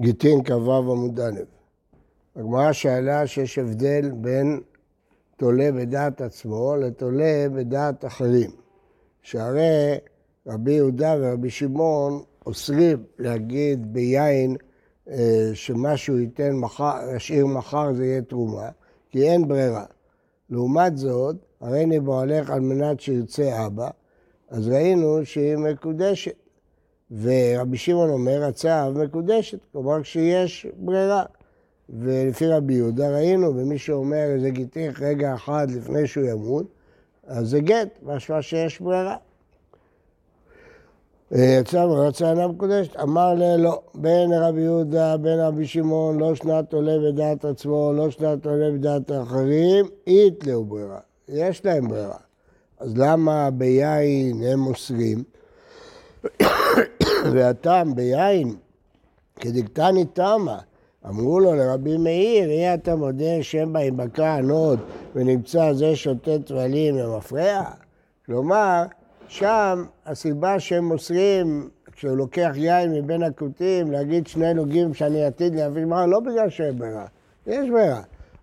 גיטין כ"ו עמוד א'. הגמרא שאלה שיש הבדל בין תולה בדעת עצמו לתולה בדעת אחרים. שהרי רבי יהודה ורבי שמעון אוסרים להגיד ביין אה, שמשהו ייתן מחר, ישאיר מחר זה יהיה תרומה, כי אין ברירה. לעומת זאת, הרי נבו הולך על מנת שירצה אבא, אז ראינו שהיא מקודשת. ורבי שמעון אומר, הצו מקודשת, כלומר כשיש ברירה. ולפי רבי יהודה ראינו, ומי שאומר איזה גיתיך רגע אחד לפני שהוא ימות, אז זה גט, משמע שיש ברירה. יצא ורצה אינה מקודשת, אמר ללא, בין רבי יהודה, בין רבי שמעון, לא שנת עולה בדעת עצמו, לא שנת עולה בדעת האחרים, איתלהו ברירה, יש להם ברירה. אז למה ביין הם אוסרים? והטעם ביין, כדקתני תמה, אמרו לו לרבי מאיר, אי אתה מודה שם בה עם בקע ענוד ונמצא זה שותה טבלים ומפריע? כלומר, שם הסיבה שהם מוסרים, כשהוא לוקח יין מבין הכותים, להגיד שני נוגעים שאני עתיד להביא גמרא, לא בגלל שאין ברירה, יש ברירה,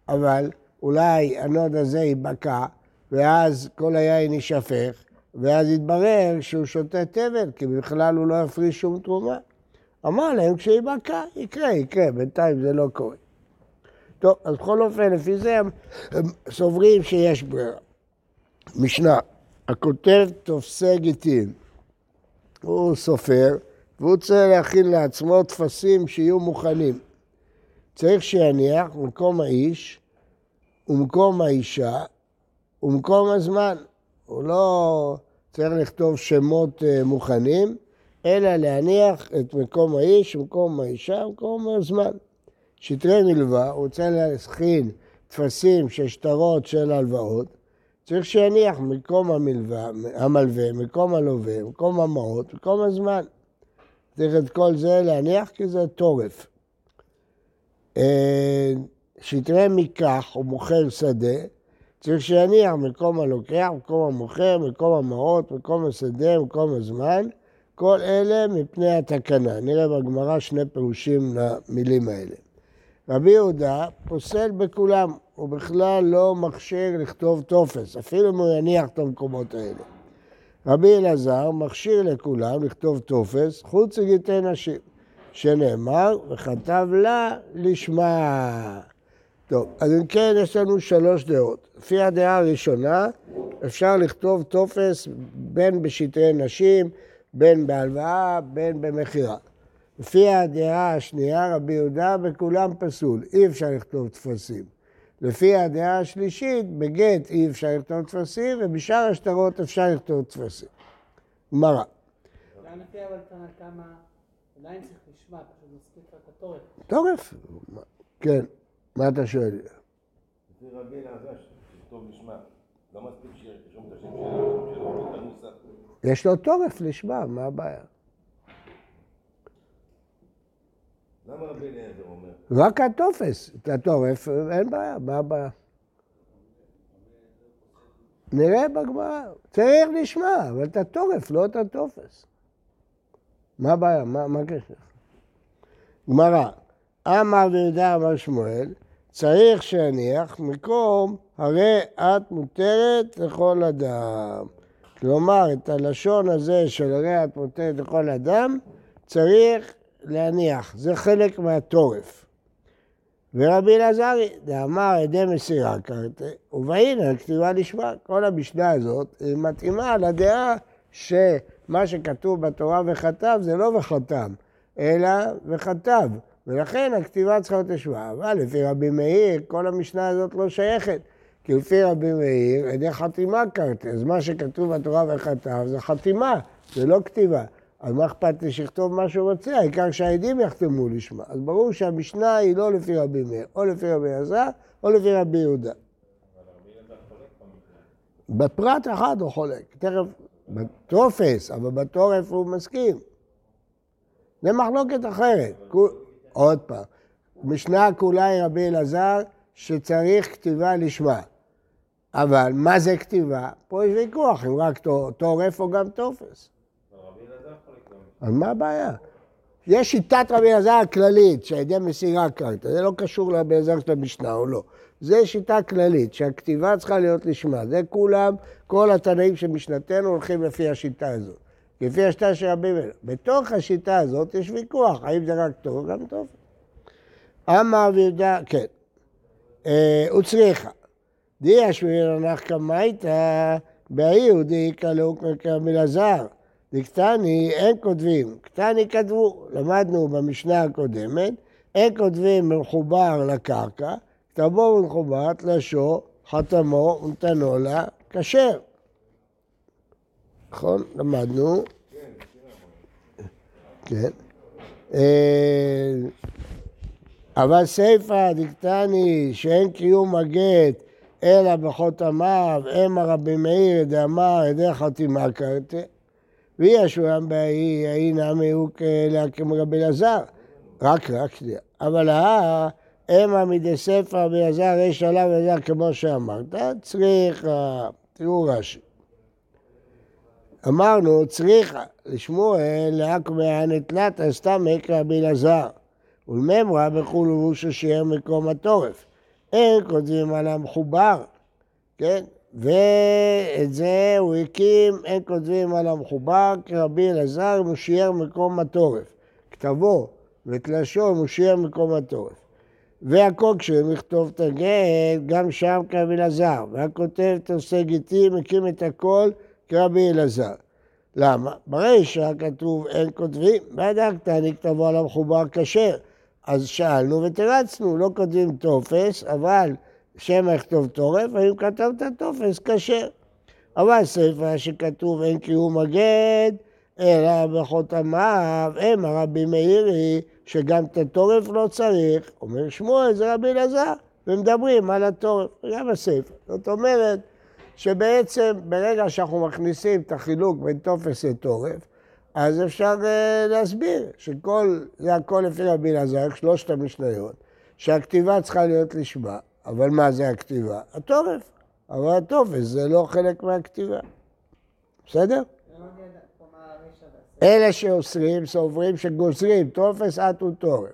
אבל אולי הנוד הזה ייבקע, ואז כל היין יישפך, ואז יתברר שהוא שותה טבל, כי בכלל הוא לא יפריש שום תרומה. אמר להם, כשיבקע, יקרה, יקרה, בינתיים זה לא קורה. טוב, אז בכל אופן, לפי זה הם, הם סוברים שיש ברירה. משנה, הכותב טופסי גיטין, הוא סופר, והוא צריך להכין לעצמו טפסים שיהיו מוכנים. צריך שיניח מקום האיש ומקום האישה ומקום הזמן. הוא לא צריך לכתוב שמות אה, מוכנים, אלא להניח את מקום האיש, מקום האישה, מקום הזמן. שטרי מלווה, הוא רוצה להכין טפסים של שטרות של הלוואות, צריך שיניח מקום המלווה, המלווה, מקום הלווה, מקום המעות, מקום הזמן. צריך את כל זה להניח כי זה טורף. אה, שטרי מקח, הוא מוכר שדה, צריך שיניח מקום הלוקח, מקום המוכר, מקום המעות, מקום השדה, מקום הזמן, כל אלה מפני התקנה. נראה בגמרא שני פירושים למילים האלה. רבי יהודה פוסל בכולם, הוא בכלל לא מכשיר לכתוב טופס, אפילו אם הוא יניח את המקומות האלה. רבי אלעזר מכשיר לכולם לכתוב טופס, חוץ מגיטי נשים, שנאמר, וכתב לה לשמה. טוב, אז אם כן, יש לנו שלוש דעות. לפי הדעה הראשונה, אפשר לכתוב טופס בין בשטרי נשים, בין בהלוואה, בין במכירה. לפי הדעה השנייה, רבי יהודה, בכולם פסול, אי אפשר לכתוב טפסים. לפי הדעה השלישית, בגט אי אפשר לכתוב טפסים, ובשאר השטרות אפשר לכתוב טפסים. גמרא. טורף. כן, מה אתה שואל? לפי רבי אלעזר, שתכתוב נשמע, לא מספיק שירשום את השם שלו, יש לו טורף לשמה, מה הבעיה? למה רבי אליעזר אומר? רק הטופס, את הטורף, אין בעיה, מה הבעיה? נראה בגמרא, צריך לשמוע, אבל את הטורף, לא את הטופס. מה הבעיה? מה הקשר? גמרא, אמר ויהודה אמר שמואל, צריך שיניח מקום, הרי את מותרת לכל אדם. כלומר, את הלשון הזה של הרי את מותרת לכל אדם, צריך להניח, זה חלק מהטורף. ורבי אלעזרי, דאמר עדי מסירה קרתה, ובהנה הכתיבה נשמע. כל המשנה הזאת היא מתאימה לדעה שמה שכתוב בתורה וכתב זה לא וחתם, אלא וכתב. ולכן הכתיבה צריכה להיות לשמה. אבל לפי רבי מאיר, כל המשנה הזאת לא שייכת. כי לפי רבי מאיר, עדי חתימה קרתה. אז מה שכתוב בתורה וכתב זה חתימה, זה לא כתיבה. אז מה אכפת לי שיכתוב מה שהוא רוצה, העיקר שהעדים יחתמו לשמה. אז ברור שהמשנה היא לא לפי רבי מאיר, או לפי רבי אלעזר, או לפי רבי יהודה. בפרט אחד הוא חולק, תכף, בטופס, אבל בתורף הוא מסכים. זה מחלוקת אחרת. עוד פעם, משנה כולה היא רבי אלעזר, שצריך כתיבה לשמה. אבל מה זה כתיבה? פה יש ויכוח, אם רק טורף או גם טופס. אז מה הבעיה? יש שיטת רבי אלעזר הכללית, שעל ידי מסירה קרתא, זה לא קשור לרבי אלעזר של המשנה או לא. זה שיטה כללית, שהכתיבה צריכה להיות לשמה. זה כולם, כל התנאים של משנתנו הולכים לפי השיטה הזאת. לפי השיטה של רבי מלך. בתוך השיטה הזאת יש ויכוח, האם זה רק טוב או גם טוב. אמר ויהודה, כן. הוא אה, צריכה. די אשמיר נח קמייתא, בהאי די קלוק כמלעזר. דקטני אין כותבים, קטני כתבו, למדנו במשנה הקודמת, אין כותבים מחובר לקרקע, כתבו מחובר, תלשו, חתמו ונתנו לה, כשר. נכון? למדנו. כן. אה, אבל סיפא דקטני שאין קיום הגט אלא בחותמיו, המה רבי מאיר דאמר ידי חתימה קרתי, וישועם בהאי, האי נמי הוא להקים רבי אלעזר. רק, רק שנייה. אבל הא, המה מדי ספר רבי אלעזר, יש עליו אלעזר כמו שאמרת, צריך, תראו רש"י. אמרנו, צריכה לשמואל לעכמי הנתלתא סתם רבי אלעזר. ולממרא בחו"ל ובושו שיער מקום התורף. אין כותבים על המחובר, כן? ואת זה הוא הקים, אין כותבים על המחובר, כרבי אלעזר, אם הוא שיער מקום התורף. כתבו ותלשו, אם הוא שיער מקום התורף. והכל כשהם לכתוב את הגט, גם שם כרבי אלעזר. והכותב עושה גיטים, הקים את הכל כרבי אלעזר. למה? ברישא כתוב אין כותבים, בדקת, אני כתבו על המחובר כשר. אז שאלנו ותרצנו, לא כותבים טופס, אבל שם יכתוב טורף, ואם כתבת טופס, כשר. אבל ספר שכתוב אין קיום הגט, אלא בחותמיו, הם הרבי מאירי, שגם את הטורף לא צריך, אומר שמואל זה רבי אלעזר, ומדברים על הטורף, גם הספר. זאת אומרת שבעצם ברגע שאנחנו מכניסים את החילוק בין טופס לטורף, אז אפשר uh, להסביר שכל, זה הכל לפי רבי אלעזר, שלושת המשניות, שהכתיבה צריכה להיות לשמה, אבל מה זה הכתיבה? התורף. אבל הטופס זה לא חלק מהכתיבה. בסדר? אלה שאוסרים, סוברים שגוזרים, טופס אטו תורף.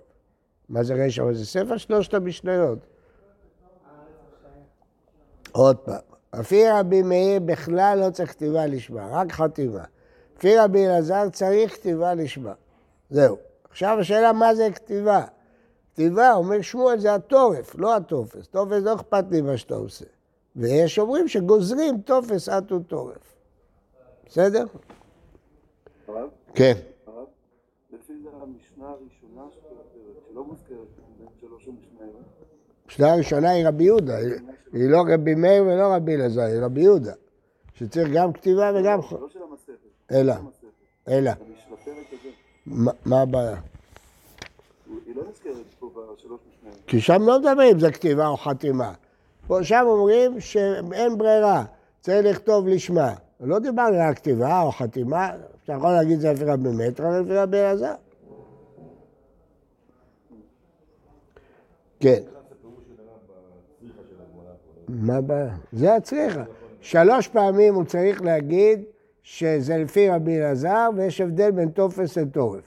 מה זה רישא? זה סיפא שלושת המשניות. עוד פעם, לפי רבי מאיר בכלל לא צריך כתיבה לשמה, רק חתימה. לפי רבי אלעזר צריך כתיבה לשמה. זהו. עכשיו השאלה מה זה כתיבה. כתיבה, אומר שמואל, זה התורף, לא הטופס. טופס לא אכפת לי מה שאתה עושה. ויש אומרים שגוזרים טופס עד הוא טורף. בסדר? כן. לפי זה המשנה הראשונה שלא מוזכרת. המשנה הראשונה היא רבי יהודה, היא לא רבי מאיר ולא רבי אלעזר, היא רבי יהודה. שצריך גם כתיבה וגם... לא של המסכת. אלא, אלא. הזה. מה- הבעיה? לא. כי שם לא מדברים אם זה כתיבה או חתימה. פה שם אומרים שאין ברירה, צריך לכתוב לשמה. לא דיברנו על כתיבה או חתימה, אתה יכול להגיד זה לפי רבי מטרה ולפי רבי אלעזר. כן. מה הבעיה? זה הצריכה. שלוש פעמים הוא צריך להגיד שזה לפי רבי אלעזר ויש הבדל בין טופס לטורף.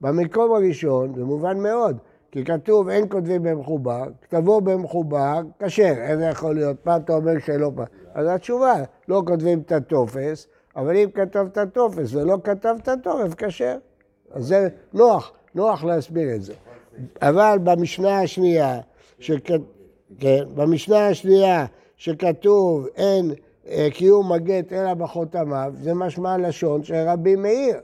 במקום הראשון זה מובן מאוד, כי כתוב אין כותבים במחובר, כתבו במחובר, כשר, איך זה יכול להיות? פעם אתה אומר שלא פעם. אז התשובה, לא כותבים את הטופס, אבל אם כתבת טופס ולא כתבת טורף, כשר. אז זה נוח, נוח להסביר את זה. אבל במשנה השנייה, שכ... כן, במשנה השנייה שכתוב אין אה, קיום הגט אלא בחותמיו, זה משמע לשון של רבי מאיר,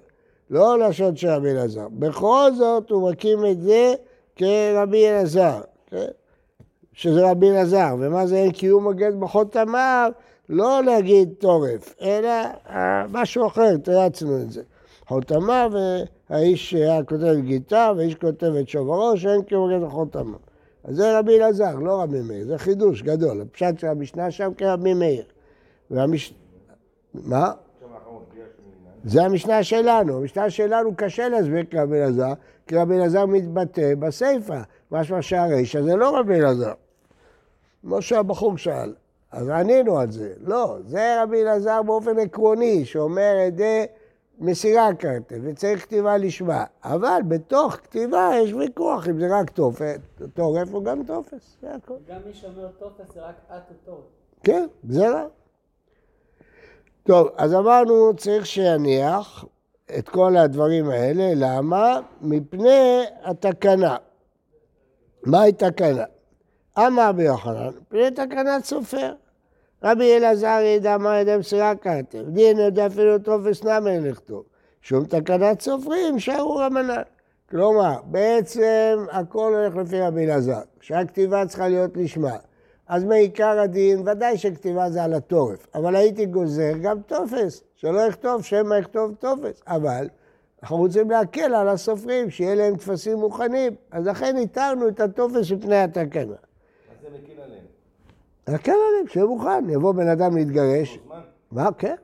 לא לשון של רבי אלעזר. בכל זאת הוא מקים את זה כרבי אלעזר, כן? שזה רבי אלעזר. ומה זה אין קיום הגט בחותמיו? לא להגיד טורף, אלא אה, משהו אחר, תרצנו את זה. חותמיו, אה, האיש היה כותב גיטה, והאיש כותב את שוברו, שאין קיום הגט בחותמיו. אז זה רבי אלעזר, לא רבי מאיר, זה חידוש גדול. הפשט של המשנה שם כרבי מאיר. והמש... מה? זה המשנה שלנו. המשנה שלנו קשה להסביר כרבי אלעזר, כי רבי אלעזר מתבטא בסיפא. משמע שהרישא זה לא רבי אלעזר. כמו שהבחור שאל. אז ענינו על זה. לא, זה רבי אלעזר באופן עקרוני, שאומר עדי מסירה כרתי, וצריך כתיבה לשמה. אבל בתוך כתיבה יש ויכוח אם זה רק תורף או גם טופס, זה הכול. גם מי שאומר טופס זה רק אטו תורף. כן, גזירה. טוב, אז אמרנו צריך שיניח את כל הדברים האלה, למה? מפני התקנה. מהי תקנה? אמר רבי יוחנן, מפני תקנת סופר. רבי אלעזר ידע מה ידי מסירה כתב, דין יודע אפילו טופס נמר לכתוב. שום תקנת סופרים, שערו רמנן. כלומר, בעצם הכל הולך לפי רבי אלעזר, שהכתיבה צריכה להיות לשמה. אז מעיקר הדין, ודאי שכתיבה זה על התורף, אבל הייתי גוזר גם טופס, שלא יכתוב שמא יכתוב טופס, אבל אנחנו רוצים להקל על הסופרים, שיהיה להם טפסים מוכנים, אז לכן התרנו את הטופס מפני התקנה. אז זה מקיל עליהם. להקל עליהם, שיהיה מוכן, יבוא בן אדם להתגרש? מה, כן?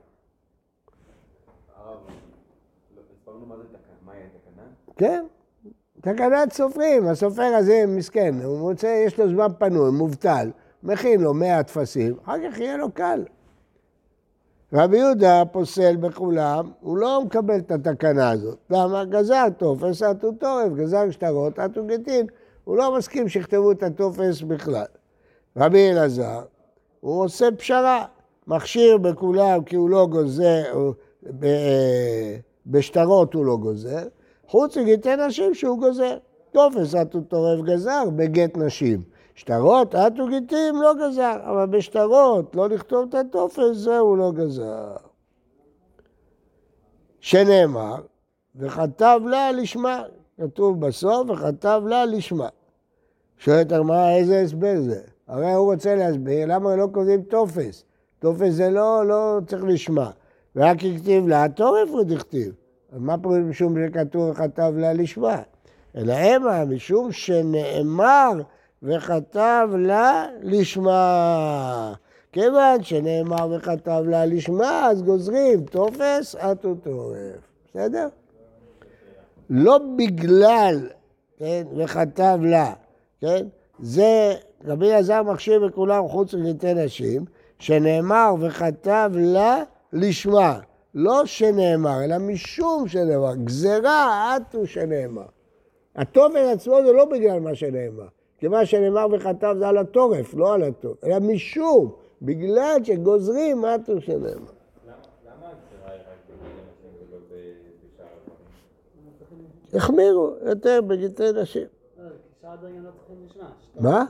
כן. תקנת סופרים, הסופר הזה מסכן, הוא מוצא, יש לו זמן פנוי, מובטל, מכין לו מאה טפסים, אחר כך יהיה לו קל. רבי יהודה פוסל בכולם, הוא לא מקבל את התקנה הזאת. למה? גזר טופס, אטו תורף, גזר שטרות, אטו גיטין. הוא לא מסכים שיכתבו את הטופס בכלל. רבי אלעזר, הוא עושה פשרה, מכשיר בכולם כי הוא לא גוזר, ב- בשטרות הוא לא גוזר, חוץ מגטי נשים שהוא גוזר. טופס אטו תורף גזר בגט נשים. שטרות אטו גיטים לא גזר, אבל בשטרות לא לכתוב את הטופס, זה הוא לא גזר. שנאמר, וכתב לה לשמה, כתוב בסוף, וכתב לה לשמה. שואלת הגמרא, איזה הסבר זה? הרי הוא רוצה להסביר למה לא כותבים טופס. טופס זה לא, לא צריך לשמה. רק הכתיב לה, תורף הוא דכתיב. מה פה משום שכתוב וכתב לה לשמה? אלא המה, משום שנאמר וכתב לה לשמה. כיוון שנאמר וכתב לה לשמה, אז גוזרים טופס, אטו טורף. בסדר? לא בגלל, כן, וכתב לה, כן? זה רבי אלעזר מחשיב בכולם חוץ מגטי נשים, שנאמר וכתב לה לשמה. לא שנאמר, אלא משום שנאמר. גזרה אטו שנאמר. הטופס עצמו זה לא בגלל מה שנאמר. כי מה שנאמר וכתב זה על התורף, לא על הטוב, אלא משום, בגלל שגוזרים אטו שנאמר. החמירו יותר בגטי נשים. לא, לא מה?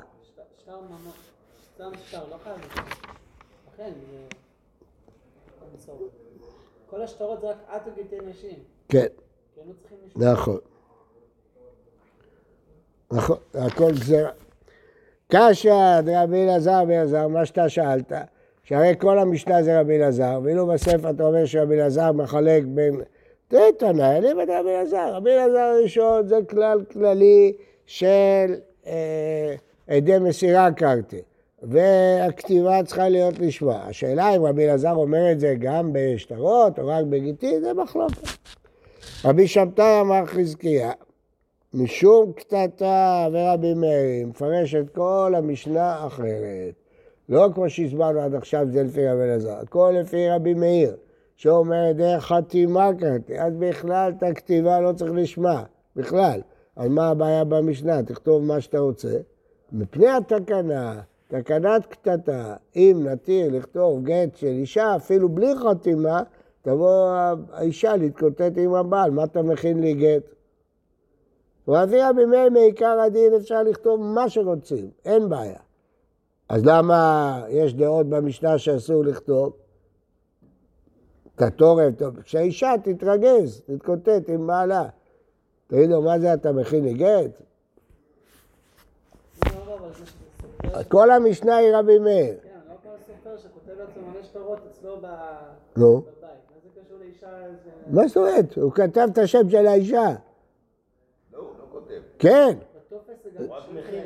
כל השטרות זה רק את וגיטי נשים. כן, לא. נכון. נכון, הכל גזירה. קשיא דרבי אלעזר רבי אלעזר, מה שאתה שאלת, שהרי כל המשנה זה רבי אלעזר, ואילו בספר אתה אומר שרבי אלעזר מחלק בין... תראה תנאי, אני בן רבי אלעזר. רבי אלעזר הראשון זה כלל כללי של אה, עדי מסירה קרתי, והכתיבה צריכה להיות לשמה. השאלה אם רבי אלעזר אומר את זה גם בשטרות או רק בגיטין, זה מחלוקת. רבי שבתאי אמר חזקיה, משום קטטה ורבי מאיר, מפרש את כל המשנה אחרת. לא כמו שהסברנו עד עכשיו, זה לפי רבי אלעזר, הכל לפי רבי מאיר, שאומר דרך חתימה קראתי, אז בכלל את הכתיבה לא צריך לשמה, בכלל. אז מה הבעיה במשנה? תכתוב מה שאתה רוצה. מפני התקנה, תקנת קטטה, אם נתיר לכתוב גט של אישה, אפילו בלי חתימה, תבוא האישה להתקוטט עם הבעל, מה אתה מכין לי גט? ואבי רבי מאיר מעיקר הדין אפשר לכתוב מה שרוצים, אין בעיה. אז למה יש דעות במשנה שאסור לכתוב? כתורף, טוב, שהאישה תתרגז, תתקוטט עם בעלה. תגידו, מה זה אתה מכין לי גט? לא, לא, אבל זה שזה סופר... כל המשנה היא רבי מאיר. כן, לא כל סופר שכותב לעצמו מלא שטרות אצלו. בבית. מה זה קשור לאישה איזה... מה זאת אומרת? הוא כתב את השם של האישה. לא, הוא לא כותב. כן.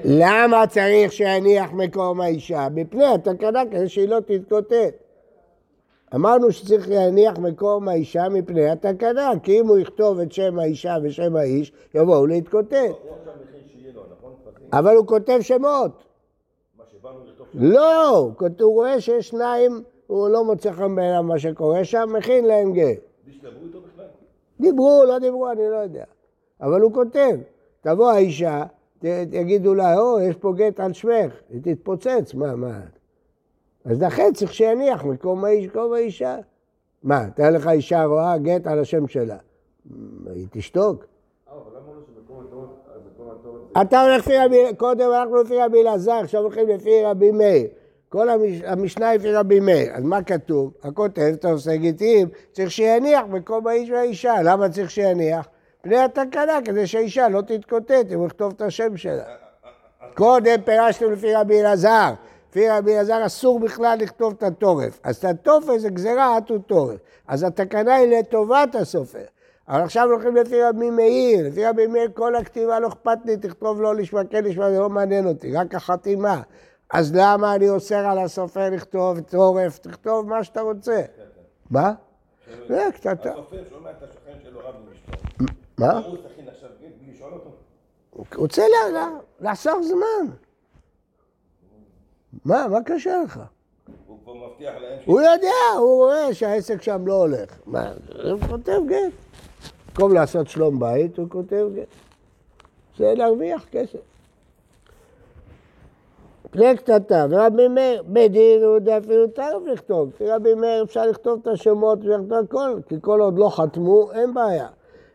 למה צריך שיניח מקום האישה? מפני התקנה כדי שהיא לא תתקוטט. אמרנו שצריך להניח מקום האישה מפני התקנה, כי אם הוא יכתוב את שם האישה ושם האיש, יבואו להתקוטט. הוא עכשיו מכין שיהיה לו, נכון? טפסים? אבל הוא כותב שמות. לא, הוא רואה שיש שניים, הוא לא מוצא חן בעיניו מה שקורה שם, מכין להם גט. דיברו, לא דיברו, אני לא יודע. אבל הוא כותב, תבוא האישה, ת- יגידו לה, או, יש פה גט על שמך, היא תתפוצץ, מה, מה? אז לכן צריך שיניח מקום האיש, מקום האישה. מה, תאר לך אישה רואה גט על השם שלה, היא תשתוק? אה, אבל למה לא שמקום התורה, מקום התורה אתה הולך לפי רבי, קודם הלכנו לפי רבי אלעזר, עכשיו הולכים לפי רבי מאיר. כל המש, המשנה לפי רבי מאיר. אז מה כתוב? הכותב, תעושה גיטים, צריך שיניח מקום האיש והאישה. למה צריך שיניח? פני התקנה, כדי שהאישה לא תתקוטט אם הוא יכתוב את השם שלה. קודם פירשנו לפי רבי אלעזר. לפי רבי אלעזר אסור בכלל לכתוב את התורף. אז את הטופס זה גזירה עטו תורף. אז התקנה היא לטובת הסופר. אבל עכשיו הולכים לפי רבי מאיר, לפי רבי מאיר כל הכתיבה לא אכפת לי, תכתוב לא לשמה, כן לשמה, זה לא מעניין אותי, רק החתימה. אז למה אני אוסר על הסופר לכתוב תורף? תכתוב מה שאתה רוצה. מה? זה קטטה. הסופר שומע את השכן שלו רב עם. מה? הוא רוצה לחסוך זמן. מה, מה קשה לך? הוא כבר מבטיח להם. הוא יודע, הוא רואה שהעסק שם לא הולך. מה, הוא כותב גט. במקום לעשות שלום בית, הוא כותב גט. זה להרוויח כסף. פני קטטה, ורבי מאיר, בדין הוא יודע אפילו טרף לכתוב. לפי רבי מאיר אפשר לכתוב את השמות ולכתוב הכל, כי כל עוד לא חתמו, אין בעיה.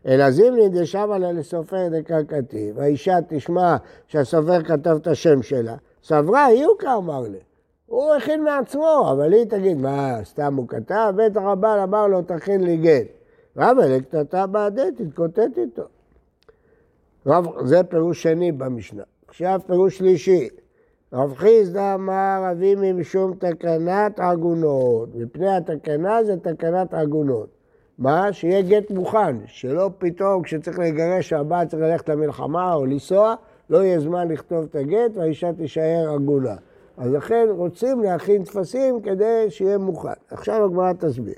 אלא זימני דשב עליה לסופר דקרקתי, והאישה תשמע שהסופר כתב את השם שלה, סברה, יוקה אמר לי. הוא הכין מעצמו, אבל היא תגיד, מה, סתם הוא כתב? בטח הבעל אמר לו, תכין לי גט. רב לקטטה בעדי, תתקוטט איתו. רב, זה פירוש שני במשנה. עכשיו פירוש שלישי. רב חיסדא אמר אבימי משום תקנת עגונות. מפני התקנה זה תקנת עגונות. מה? שיהיה גט מוכן, שלא פתאום כשצריך לגרש הבא צריך ללכת למלחמה או לנסוע, לא יהיה זמן לכתוב את הגט והאישה תישאר עגונה. אז לכן רוצים להכין טפסים כדי שיהיה מוכן. עכשיו הגמרא תסביר.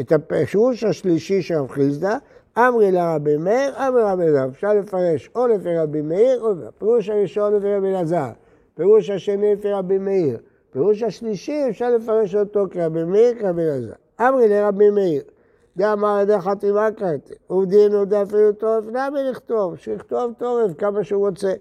את הפירוש השלישי של רב חיסדא, אמרי לרבי מאיר, אמרי רבי אלעזר. אפשר לפרש או לפי רבי מאיר או. הפירוש הראשון לפי רבי אלעזר, פירוש השני לפי רבי מאיר. פירוש השלישי אפשר לפרש אותו כרבי מאיר, כרבי אלעזר. אמרי לרבי מאיר, דאמר ידי חתימה קראתי, ובדין הוא אפילו טוב, נמי לכתוב, שיכתוב טורף כמה שהוא רוצה.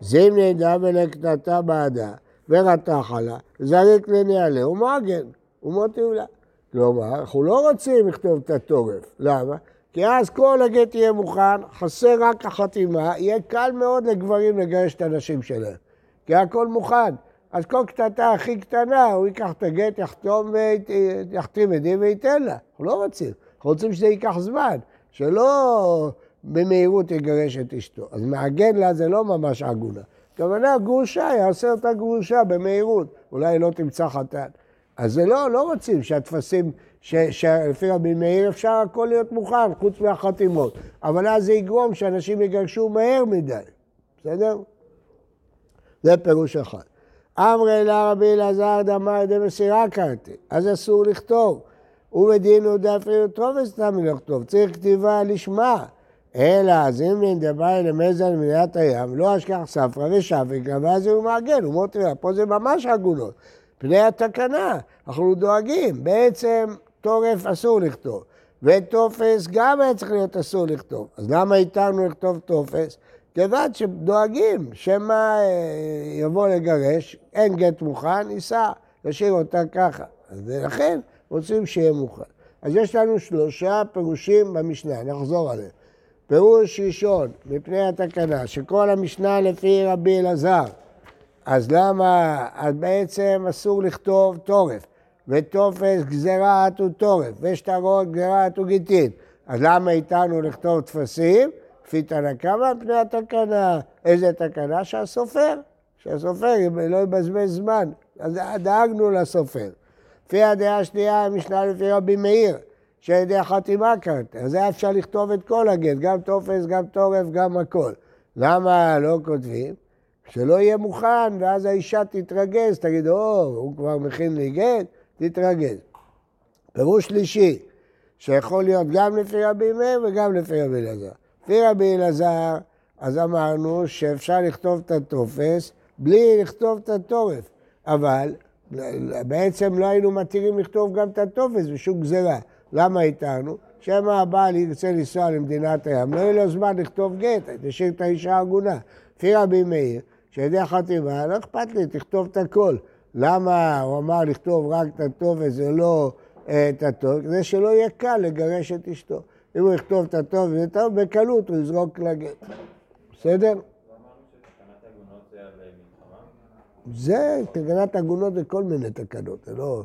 זימני דמי לקטטה בעדה, ורתח עלה, זריק לנעלה, ומעגן, ומוטי אולה. כלומר, אנחנו לא רוצים לכתוב את התורף. למה? כי אז כל הגט יהיה מוכן, חסר רק החתימה, יהיה קל מאוד לגברים לגרש את הנשים שלהם. כי הכל מוכן. אז כל קטטה הכי קטנה, הוא ייקח את הגט, יחתום ויחתים עדים וייתן לה. אנחנו לא רוצים. אנחנו רוצים שזה ייקח זמן, שלא במהירות יגרש את אשתו. אז מעגן לה זה לא ממש עגונה. הכוונה גרושה, יעשה אותה גרושה במהירות. אולי לא תמצא חתן. אז זה לא, לא רוצים שהטפסים, שלפי רבי מאיר אפשר הכל להיות מוכן, חוץ מהחתימות. אבל אז זה יגרום שאנשים יגרשו מהר מדי, בסדר? זה פירוש אחד. אמרי לה רבי אלעזר דאמר ידי מסירה קראתי, אז אסור לכתוב. ובדין הוא דאפילו טוב סתם לכתוב, צריך כתיבה לשמה. אלא אז אם נדבר למזל מניעת הים, לא אשכח ספרא ושפיק ואז הוא מעגן, הוא מוטריה. פה זה ממש עגונות. פני התקנה, אנחנו דואגים. בעצם טורף אסור לכתוב, וטופס גם היה צריך להיות אסור לכתוב. אז למה התרנו לכתוב טופס? כיוון שדואגים, שמא אה, יבוא לגרש, אין גט מוכן, ייסע, ישאיר אותה ככה. אז לכן רוצים שיהיה מוכן. אז יש לנו שלושה פירושים במשנה, נחזור עליהם. פירוש ראשון, מפני התקנה, שכל המשנה לפי רבי אלעזר, אז למה, אז בעצם אסור לכתוב טורף, וטופס גזירה עטו טורף, ושטרות גזירה עטו גיטין. אז למה איתנו לכתוב טפסים? לפי תנא קמא, מפני התקנה. איזה תקנה? שהסופר, שהסופר לא יבזבז זמן. אז דאגנו לסופר. לפי הדעה השנייה, המשנה לפי רבי מאיר, שעל ידי החתימה קראת. אז היה אפשר לכתוב את כל הגט, גם טופס, גם טורף, גם הכל. למה לא כותבים? שלא יהיה מוכן, ואז האישה תתרגז, תגיד, או, הוא כבר מכין לי גט, תתרגז. פירוש שלישי, שיכול להיות גם לפי רבי מאיר וגם לפי רבי אלעזר. לפי רבי אלעזר, אז אמרנו שאפשר לכתוב את הטופס בלי לכתוב את הטורף, אבל בעצם לא היינו מתירים לכתוב גם את הטופס בשום גזירה. למה איתנו? שמא הבעל ירצה לנסוע למדינת הים, לא יהיה לו זמן לכתוב גט, תשאיר את האישה העגונה. לפי רבי מאיר, שידי החתימה, לא אכפת לי, תכתוב את הכל. למה הוא אמר לכתוב רק את הטוב וזה לא אה, את הטוב? כדי שלא יהיה קל לגרש את אשתו. אם הוא יכתוב את הטוב וזה טוב, בקלות הוא יזרוק לגט. בסדר? זה תקנת עגונות זה כל מיני תקנות, זה לא...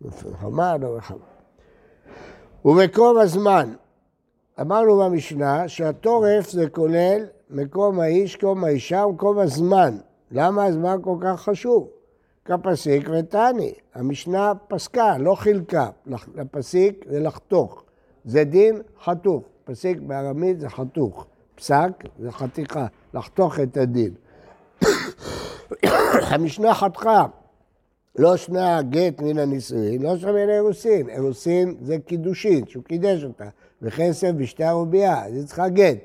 מלחמה, לא מלחמה. ובקרוב הזמן, אמרנו במשנה שהטורף זה כולל מקום האיש, קום האישה ומקום הזמן. למה הזמן כל כך חשוב? כפסיק ותני. המשנה פסקה, לא חילקה. לפסיק זה לחתוך. זה דין חתוך. פסיק בארמית זה חתוך. פסק זה חתיכה, לחתוך את הדין. המשנה חתכה, לא שנה גט מן הנישואין, לא שנה מן האירוסין. אירוסין זה קידושין, שהוא קידש אותה, וכסף בשתי ערובייה, אז היא צריכה גט.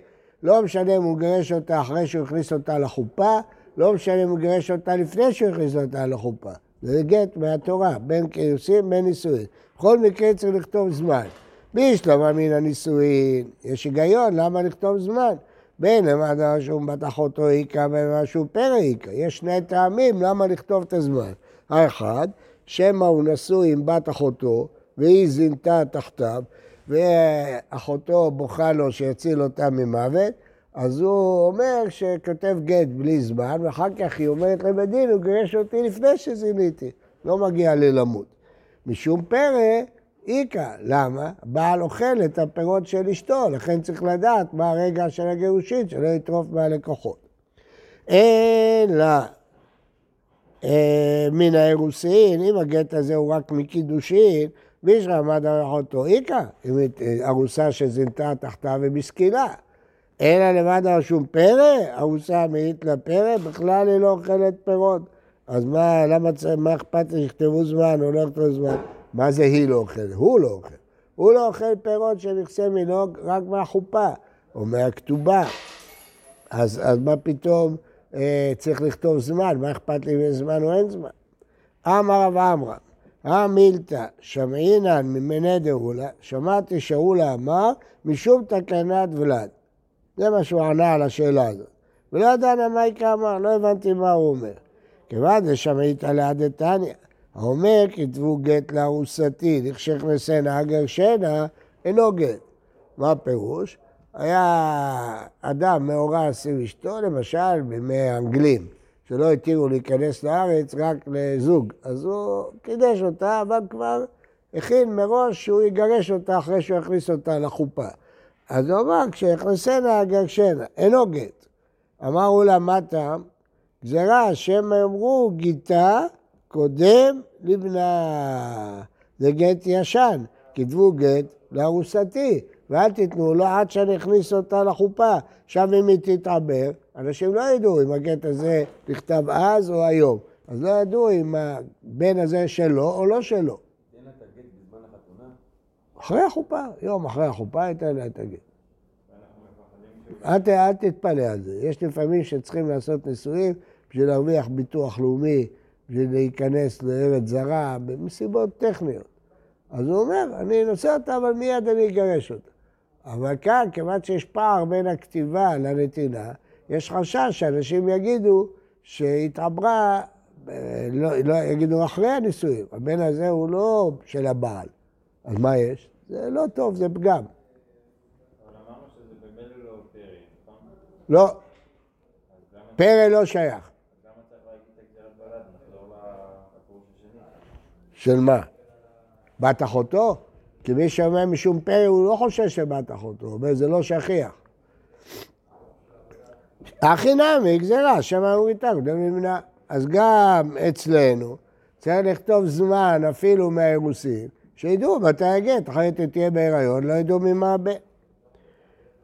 לא משנה אם הוא גירש אותה אחרי שהוא הכניס אותה לחופה, לא משנה אם הוא גירש אותה לפני שהוא הכניס אותה לחופה. זה גט מהתורה, בין קידושין בין נישואין. בכל מקרה צריך לכתוב זמן. בישלמה מן הנישואין, יש היגיון, למה לכתוב זמן? בין למה שהוא בת אחותו איכה ומה שהוא פרא איכה. יש שני טעמים למה לכתוב את הזמן. האחד, שמא הוא נשוי עם בת אחותו והיא זינתה תחתיו ואחותו בוכה לו שיציל אותה ממוות, אז הוא אומר שכותב גט בלי זמן, ואחר כך היא אומרת לבדין, הוא גירש אותי לפני שזיניתי, לא מגיע לי למות. משום פרא, איכא. למה? בעל אוכל את הפירות של אשתו, לכן צריך לדעת מה הרגע של הגירושין, שלא יטרוף מהלקוחות. אלא אה, מן האירוסין, אם הגט הזה הוא רק מקידושין, וישרא עמד על אחותו איכא, אם ארוסה שזינתה תחתה ובסקילה. אלא לבד על שום פרא, ארוסה מאית לפרא, בכלל היא לא אוכלת פירות. אז מה, למה, מה אכפת לי שיכתבו זמן או לא יכתבו זמן? מה זה היא לא אוכלת? הוא לא אוכל. הוא לא אוכל פירות של נכסי מנהוג רק מהחופה או מהכתובה. אז, אז מה פתאום אה, צריך לכתוב זמן? מה אכפת לי אם יש זמן או אין זמן? אמר רב עמרם, המילתא שמעינן ממני דאולה, שמעתי שאולה אמר, משום תקנת ולד. זה מה שהוא ענה על השאלה הזאת. ולא ידענו מה יקרא אמר, לא הבנתי מה הוא אומר. כיוון דשמעית ליד דתניא, האומר כתבו גט לארוסתי, לכשכנסנה גרשנה, אינו גט. מה הפירוש? היה אדם מאורס עם אשתו, למשל בימי האנגלים, שלא התירו להיכנס לארץ רק לזוג. אז הוא קידש אותה, אבל כבר הכין מראש שהוא יגרש אותה אחרי שהוא יכניס אותה לחופה. אז הוא אמר, כשיכנסנה גרשנה, אינו גט. אמרו לה, מה טעם? גזירה, שמא יאמרו גיתה קודם לבנה. זה גט ישן, כתבו גט לארוסתי, ואל תיתנו לו עד שאני אכניס אותה לחופה. עכשיו אם היא תתעבר, אנשים לא ידעו אם הגט הזה נכתב אז או היום. אז לא ידעו אם הבן הזה שלו או לא שלו. תן לה את הגט בזמן החתונה? אחרי החופה, יום אחרי החופה ייתן לה את הגט. אל, אל תתפלא על זה. יש לפעמים שצריכים לעשות נישואים בשביל להרוויח ביטוח לאומי, בשביל להיכנס לארץ זרה, מסיבות טכניות. אז הוא אומר, אני נושא אותה, אבל מיד אני אגרש אותה. אבל כאן, כיוון שיש פער בין הכתיבה לנתינה, יש חשש שאנשים יגידו שהתעברה, אה, לא, לא, יגידו אחרי הנישואים, הבן הזה הוא לא של הבעל. אז מה יש? זה לא טוב, זה פגם. לא פרי, נכון? לא, פרא לא שייך. של מה? בת אחותו? כי מי שאומר משום פרא הוא לא חושב שבת אחותו, הוא אומר זה לא שכיח. הכי נמי גזירה, שמא הוא איתה, קודם נמנע. אז גם אצלנו צריך לכתוב זמן אפילו מהאירוסין, שידעו מתי הגט, אחרת היא תהיה בהיריון, לא ידעו ממה הבן.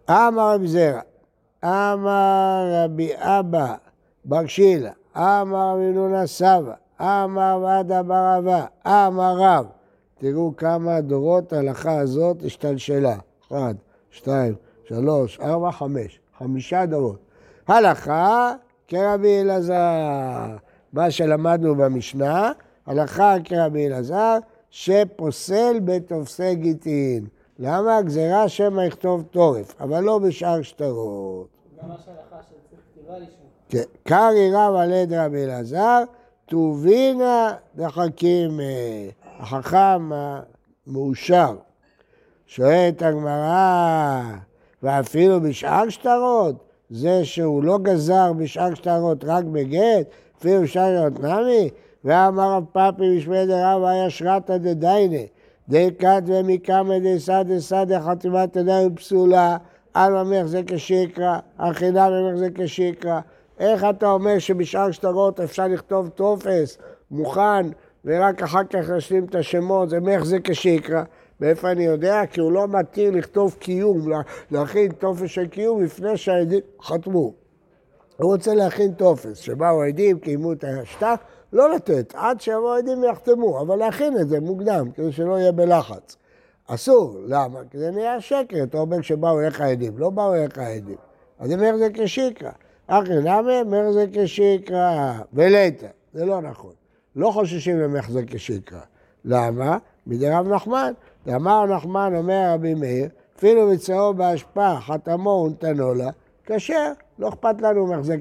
אמר רבי זרע, אמר רבי אבא בר שילה, אמר רבי נונה סבא, אמר ועדה בר אבה, אמר רב. תראו כמה דורות ההלכה הזאת השתלשלה. אחד, שתיים, שלוש, ארבע, חמש. חמישה דורות. הלכה כרבי אלעזר. מה שלמדנו במשנה, הלכה כרבי אלעזר, שפוסל בתופסי גיטין. למה הגזירה שמא יכתוב טורף, אבל לא בשאר שטרות. כן, קרי רב על עד רבי אלעזר, טובינה דחכים, אה, החכם המאושר. שואלת הגמרא, ואפילו בשאר שטרות, זה שהוא לא גזר בשאר שטרות רק בגט, אפילו בשאר שטרות נמי, ואמר רב פאפי בשמי דרב היה שרתא דדיינה, דקת ומקמא דסא דסא דחתימת ידיים פסולה, על ממך זה כשקרא, החינם ממך זה כשקרא. איך אתה אומר שבשאר שטרות אפשר לכתוב טופס מוכן ורק אחר כך להשלים את השמות, זה ממך זה כשקרא? מאיפה אני יודע? כי הוא לא מתיר לכתוב קיום, לה- להכין טופס של קיום לפני שהעדים חתמו. הוא רוצה להכין טופס, שבאו העדים, קיימו את השטח, לא לתת, עד שיבואו העדים ויחתמו, אבל להכין את זה מוקדם, כדי שלא יהיה בלחץ. אסור, למה? כי זה נהיה שקר, אתה אומר שבאו אליך העדים, לא באו אליך העדים. אז זה כשיקרא. אחי נמי, זה כשיקרא. וליתא, זה לא נכון. לא חוששים ממך זה כשיקרא. למה? מדי רב נחמן. ואמר נחמן, אומר רבי מאיר, אפילו בצאו באשפה, חתמו ונתנו לה, כשר, לא אכפת לנו ממך זה.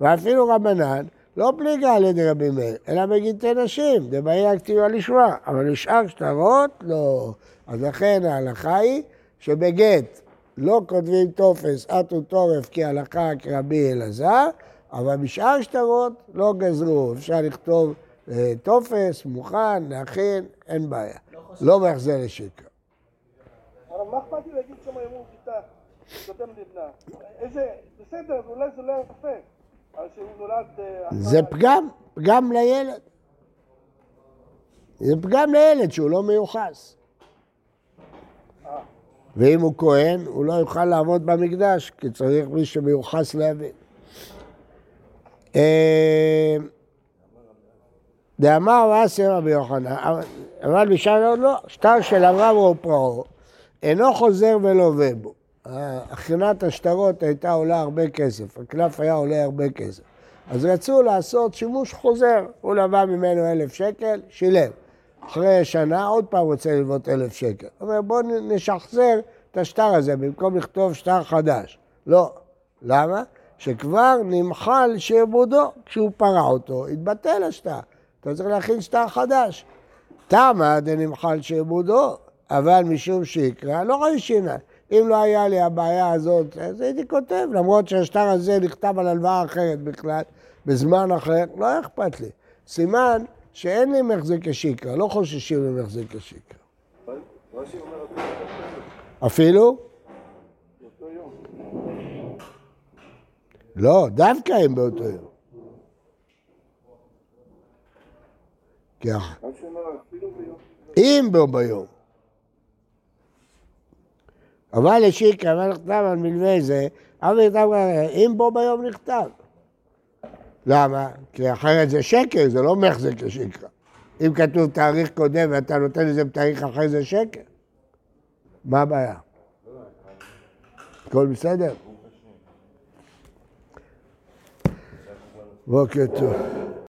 ואפילו רבנן, לא פליגה על ידי רבי מאיר, אלא בגיטי נשים, דבעי הכתיבה לשמה, אבל לשאר שטרות, לא. אז לכן ההלכה היא שבגט לא כותבים טופס אט וטורף כהלכה כרבי אלעזר, אבל בשאר שטרות לא גזרו, אפשר לכתוב אה, טופס, מוכן, להכין, אין בעיה. לא מחזר לשקר. אבל מה אכפת לי להגיד שם אמור גיטה, כותב לבנה? איזה, בסדר, אולי זה לא יפה. אבל שהוא נולד... אה, זה פגם, פגם לילד. זה פגם לילד שהוא לא מיוחס. ואם הוא כהן, הוא לא יוכל לעבוד במקדש, כי צריך מי שמיוחס להבין. אה, דאמר ואסר רבי יוחנן, אבל בשער לא, שטר של אברהם או פרעה, אינו חוזר ולווה בו. הכנת השטרות הייתה עולה הרבה כסף, הקלף היה עולה הרבה כסף. אז רצו לעשות שימוש חוזר, הוא לווה ממנו אלף שקל, שילם. אחרי שנה עוד פעם רוצה ללוות אלף שקל. הוא אומר בואו נשחזר את השטר הזה במקום לכתוב שטר חדש. לא. למה? שכבר נמחל שעבודו, כשהוא פרע אותו, התבטל השטר. אתה צריך להכין שטר חדש. תמה דנמחל שעבודו, אבל משום שיקרא, לא שינה. אם לא היה לי הבעיה הזאת, אז הייתי כותב, למרות שהשטר הזה נכתב על הלוואה אחרת בכלל, בזמן אחר, לא היה אכפת לי. סימן שאין לי מחזיק כשיקרא, לא חוששים ממחזיק כשיקרא. רש"י אומר, אפילו? באותו יום. לא, דווקא הם באותו יום. כי אח- רש"י אומר, אפילו ביום. אם בו ביום. אבל לשיקרא, מה נכתב על מלווה זה, אבל נכתב, אם בו ביום נכתב. למה? כי אחרת זה שקר, זה לא מחזק לשיקרא. אם כתוב תאריך קודם ואתה נותן לזה בתאריך אחר זה שקר. מה הבעיה? הכל בסדר? Boker